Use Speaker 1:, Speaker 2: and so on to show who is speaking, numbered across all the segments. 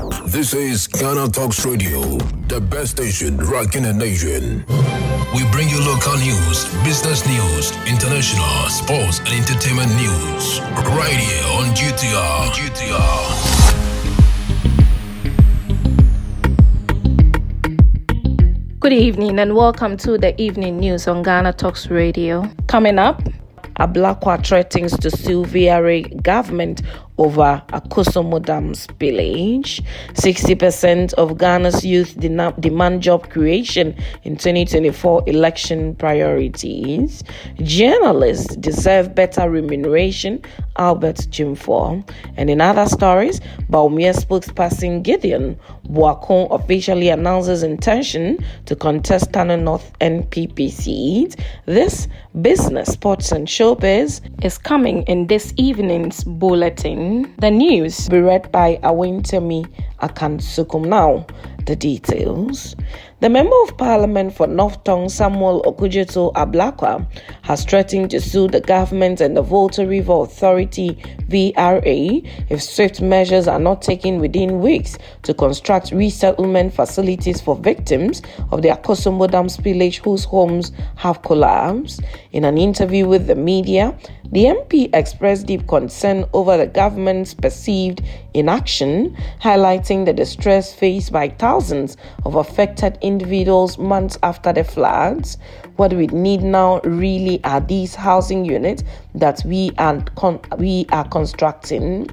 Speaker 1: This is Ghana Talks Radio, the best station rocking in the nation. We bring you local news, business news, international, sports, and entertainment news. Right here on GTR. GTR.
Speaker 2: Good evening and welcome to the evening news on Ghana Talks Radio. Coming up, a Ablakwa threatens to sue VRA government over Akosombo Dam spillage. 60% of Ghana's youth demand job creation in 2024 election priorities. Journalists deserve better remuneration, Albert Dwumfour. And in other stories, Bawumia spokesperson Gideon Boako officially announces intention to contest Tano North NPP seat. This business, sports and showbiz is coming in this evening's bulletin. The news be read by Awentemi Akansukum. Now, the details. The Member of Parliament for North Tongu, Samuel Okudzeto Ablakwa, has threatened to sue the government and the Volta River Authority VRA if swift measures are not taken within weeks to construct resettlement facilities for victims of the Akosombo Dam spillage whose homes have collapsed. In an interview with the media, the MP expressed deep concern over the government's perceived inaction, highlighting the distress faced by thousands of affected individuals months after the floods. What we need now really are these housing units that we are con- we are constructing.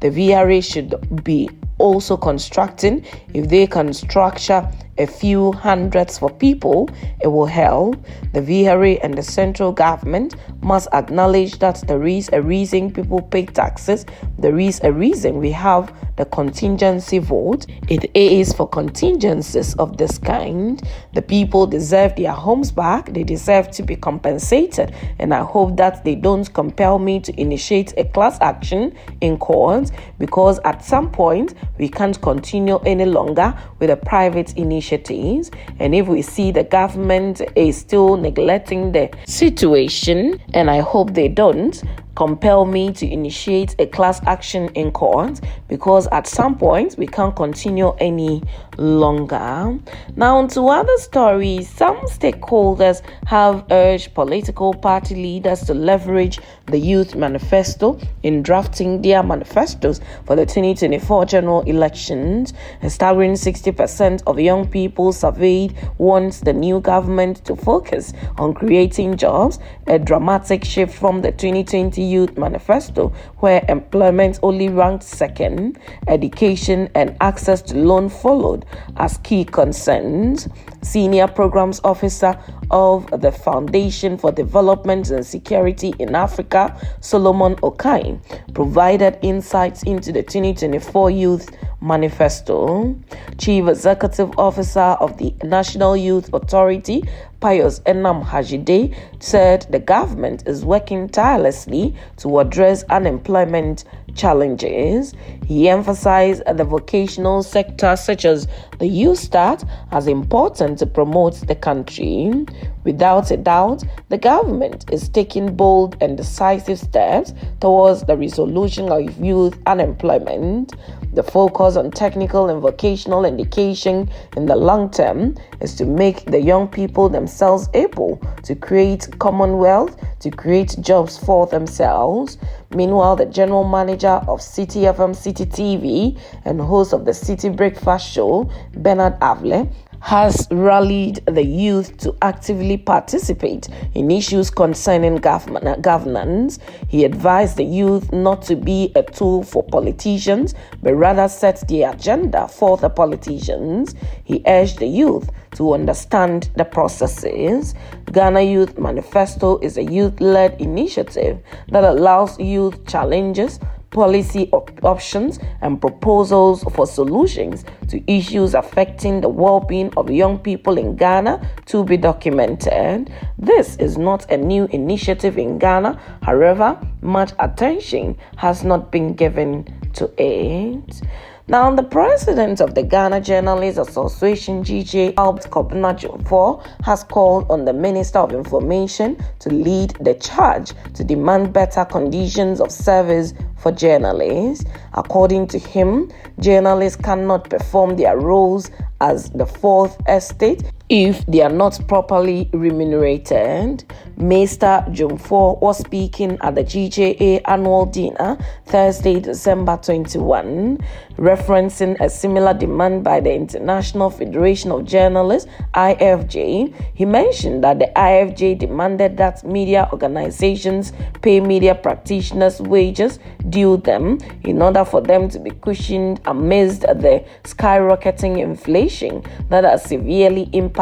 Speaker 2: The VRA should be also constructing. If they can structure a few hundreds for people, it will help. The VRA and the central government must acknowledge that there is a reason people pay taxes, there is a reason we have the contingency vote. It is for contingencies of this kind. The people deserve their homes back, they deserve to be compensated, and I hope that they don't compel me to initiate a class action in court because at some point we can't continue any longer with a private initiatives. And if we see the government is still neglecting the situation, and I hope they don't, compel me to initiate a class action in court because at some point we can't continue any longer. Now, to other stories, some stakeholders have urged political party leaders to leverage the Youth Manifesto in drafting their manifestos for the 2024 general elections. A staggering 60% of young people surveyed wants the new government to focus on creating jobs, a dramatic shift from the 2020 Youth Manifesto, where employment only ranked second, education and access to loan followed as key concerns. Senior Programs Officer of the Foundation for Development and Security in Africa, Solomon Okai, provided insights into the 2024 Youth Manifesto. Chief Executive Officer of the National Youth Authority, Pius Enam Hadzide, said the government is working tirelessly to address unemployment challenges. He emphasized the vocational sector, such as the Youth Start, as important to promote the country. Without a doubt, the government is taking bold and decisive steps towards the resolution of youth unemployment. The focus on technical and vocational education in the long term is to make the young people themselves able to create commonwealth, to create jobs for themselves. Meanwhile, the general manager of City FM City TV and host of the City Breakfast Show, Bernard Avle, has rallied the youth to actively participate in issues concerning governance. He advised the youth not to be a tool for politicians, but rather set the agenda for the politicians. He urged the youth to understand the processes. Ghana Youth Manifesto is a youth led initiative that allows youth challenges policy op- options and proposals for solutions to issues affecting the well being of young people in Ghana to be documented. This is not a new initiative in Ghana, however, much attention has not been given to it. Now, the president of the Ghana Journalists Association, GJ Albert Kobna has called on the Minister of Information to lead the charge to demand better conditions of service for journalists. According to him, journalists cannot perform their roles as the fourth estate if they are not properly remunerated. Mr. Dwumfour was speaking at the GJA annual dinner Thursday, December 21, referencing a similar demand by the International Federation of Journalists, IFJ. He mentioned that the IFJ demanded that media organizations pay media practitioners wages due them in order for them to be cushioned amidst the skyrocketing inflation that has severely impacted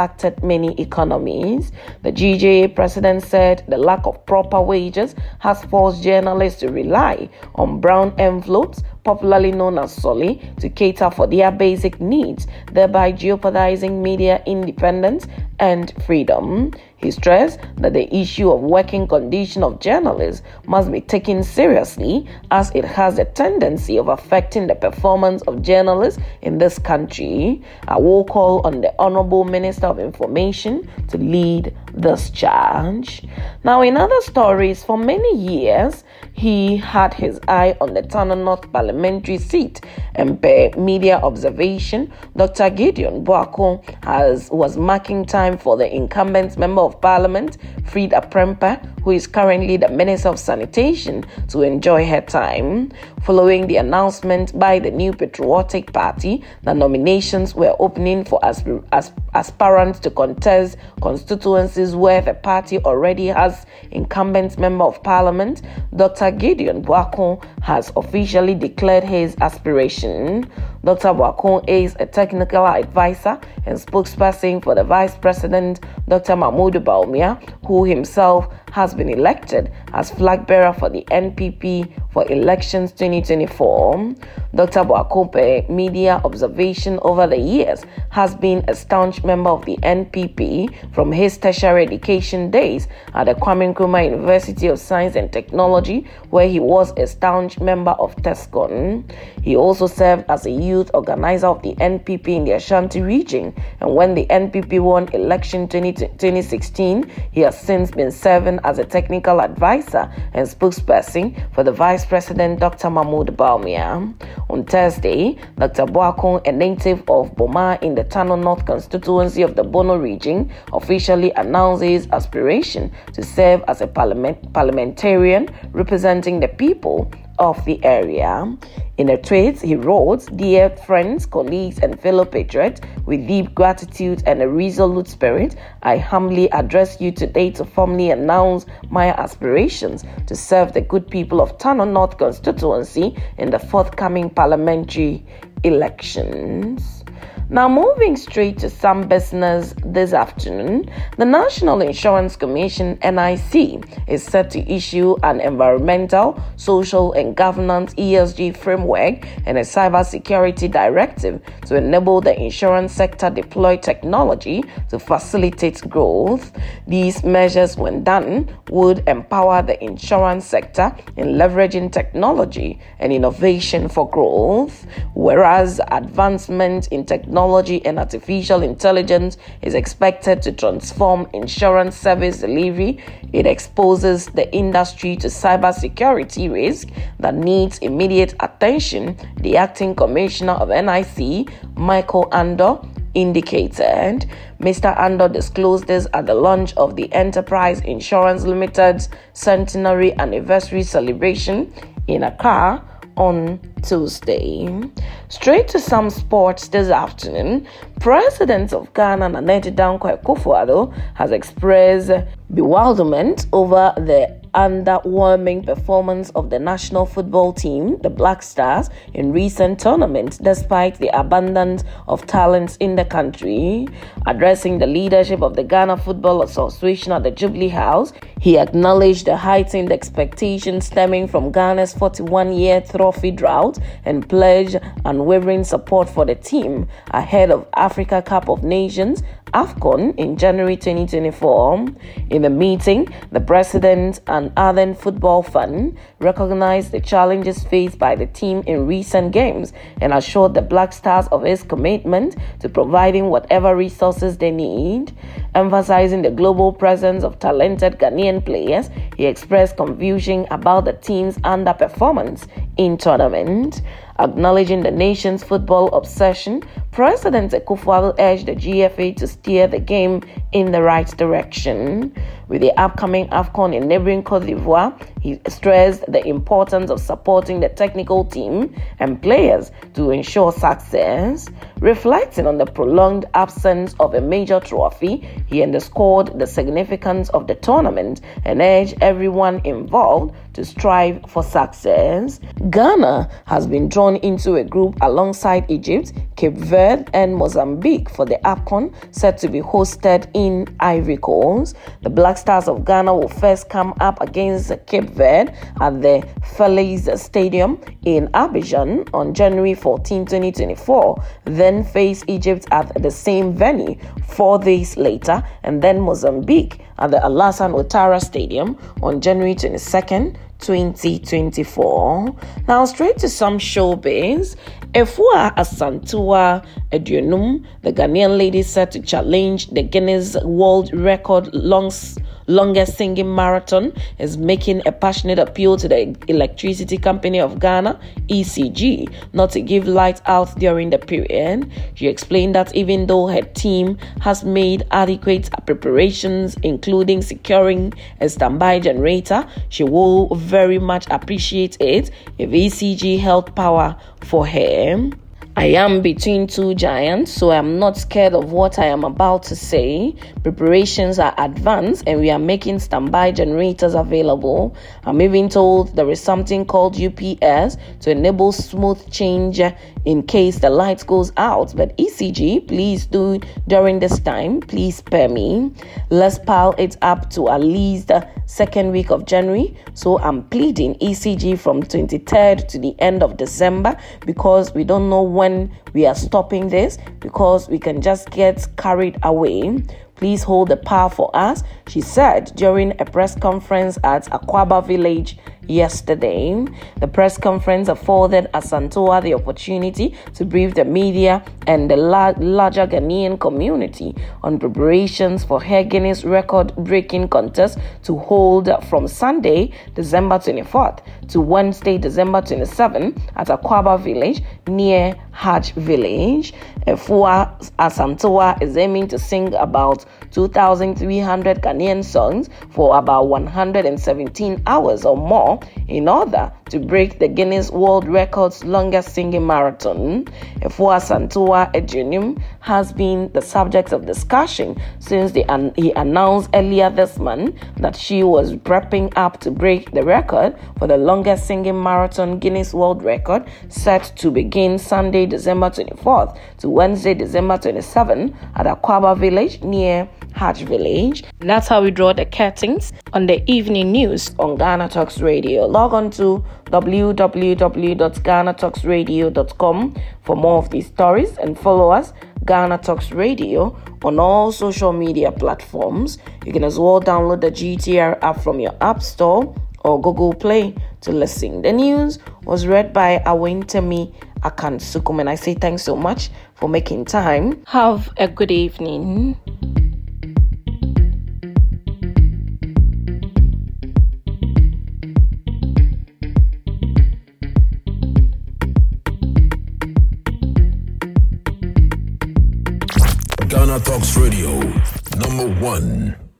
Speaker 2: many economies. The GJA president said the lack of proper wages has forced journalists to rely on brown envelopes popularly known as soli, to cater for their basic needs, thereby jeopardizing media independence and freedom. He stressed that the issue of working condition of journalists must be taken seriously as it has a tendency of affecting the performance of journalists in this country. I will call on the Honorable Minister of Information to lead this charge. Now, in other stories, for many years, he had his eye on the Tano North parliamentary seat and by media observation, Dr. Gideon Boako has was marking time for the incumbent member of parliament, Freda Prempeh, who is currently the Minister of Sanitation, to enjoy her time. Following the announcement by the New Patriotic Party that nominations were opening for aspir- aspirants to contest constituencies where the party already has incumbent member of parliament, Dr. Gideon Boako has officially declared his aspiration. Dr. Boako is a technical advisor and spokesperson for the Vice President, Dr. Mahmoud Bawumia, who himself has been elected as flag bearer for the NPP for elections 2024. Dr. Boakope media observation over the years has been a staunch member of the NPP from his tertiary education days at the Kwame Nkrumah University of Science and Technology, where he was a staunch member of TESCON. He also served as a youth organizer of the NPP in the Ashanti region, and when the NPP won election 20, 2016, he has since been serving as a technical advisor and spokesperson for the Vice President Dr. Mahmoud Bawumia. On Thursday, Dr. Boako, a native of Boma in the Tano North constituency of the Bono region, officially announced his aspiration to serve as a parliament- parliamentarian representing the people of the area. In a tweet, he wrote, Dear friends, colleagues, and fellow patriots, with deep gratitude and a resolute spirit, I humbly address you today to formally announce my aspirations to serve the good people of Tano North constituency in the forthcoming parliamentary elections. Now, moving straight to some business this afternoon, the National Insurance Commission NIC is set to issue an environmental, social, and governance ESG framework and a cybersecurity directive to enable the insurance sector deploy technology to facilitate growth. These measures, when done, would empower the insurance sector in leveraging technology and innovation for growth, whereas advancement in technology technology and artificial intelligence is expected to transform insurance service delivery, it exposes the industry to cybersecurity risk that needs immediate attention, the acting commissioner of NIC, Michael Andor, indicated. Mr. Andor disclosed this at the launch of the Enterprise Insurance Limited's centenary anniversary celebration in Accra on Tuesday. Straight to some sports this afternoon. President of Ghana, Nana Dankwa Akufo-Addo, has expressed bewilderment over the underwhelming performance of the national football team, the Black Stars, in recent tournaments, despite the abundance of talents in the country. Addressing the leadership of the Ghana Football Association at the Jubilee House, he acknowledged the heightened expectations stemming from Ghana's 41 year trophy drought and pledged unwavering support for the team ahead of Africa Cup of Nations AFCON in January 2024. In the meeting, the president and Arden Football Fund recognized the challenges faced by the team in recent games and assured the Black Stars of its commitment to providing whatever resources they need, emphasizing the global presence of talented Ghanaian Players, he expressed confusion about the team's underperformance in tournament. Acknowledging the nation's football obsession, President Akufo urged the GFA to steer the game in the right direction. With the upcoming AFCON in neighboring Cote d'Ivoire, he stressed the importance of supporting the technical team and players to ensure success. Reflecting on the prolonged absence of a major trophy, he underscored the significance of the tournament and urged everyone involved to strive for success. Ghana has been drawn into a group alongside Egypt, Cape Verde, and Mozambique for the AFCON set to be hosted in Ivory Coast. The Black Stars of Ghana will first come up against Cape Verde at the Falaise Stadium in Abidjan on January 14, 2024, then face Egypt at the same venue four days later, and then Mozambique at the Alassane Ouattara Stadium on January 22nd, 2024. Now, straight to some showbiz. Efua Asantewaa Aduonum, the Ghanaian lady set to challenge the Guinness World Record longs longest singing marathon, is making a passionate appeal to the Electricity Company of Ghana, ECG, not to give light out during the period. She explained that even though her team has made adequate preparations, including securing a standby generator, she will very much appreciate it if ECG held power for her. I am between two giants, so I'm not scared of what I am about to say. Preparations are advanced and we are making standby generators available. I'm even told there is something called UPS to enable smooth change in case the light goes out. But ECG, please do during this time, please spare me. Let's pile it up to at least the second week of January. So I'm pleading ECG from 23rd to the end of December because we don't know when when we are stopping this because we can just get carried away. Please hold the power for us, she said during a press conference at Akwaaba village yesterday. The press conference afforded Asantewaa the opportunity to brief the media and the la- larger Ghanaian community on preparations for her Guinness record breaking contest to hold from Sunday, December 24th to Wednesday, December 27th at Akwaaba village near Hajj village. Efua Asantewaa is aiming to sing about 2,300 Ghanaian songs for about 117 hours or more in order to break the Guinness World Record's longest singing marathon. Efua Asantewaa Aduonum has been the subject of discussion since the, he announced earlier this month that she was prepping up to break the record for the longest singing marathon Guinness World Record set to begin Sunday, December 24th to Wednesday, December 27th at Akwaaba village near Hajj Village. That's how we draw the curtains on the evening news on Ghana Talks Radio. Log on to www.ghanatalksradio.com for more of these stories and follow us, Ghana Talks Radio, on all social media platforms. You can as well download the GTR app from your App Store or Google Play to listen. The news was read by Awentemi Akansukum, and I say thanks so much for making time. Have a good evening.
Speaker 1: Talks Radio, number one.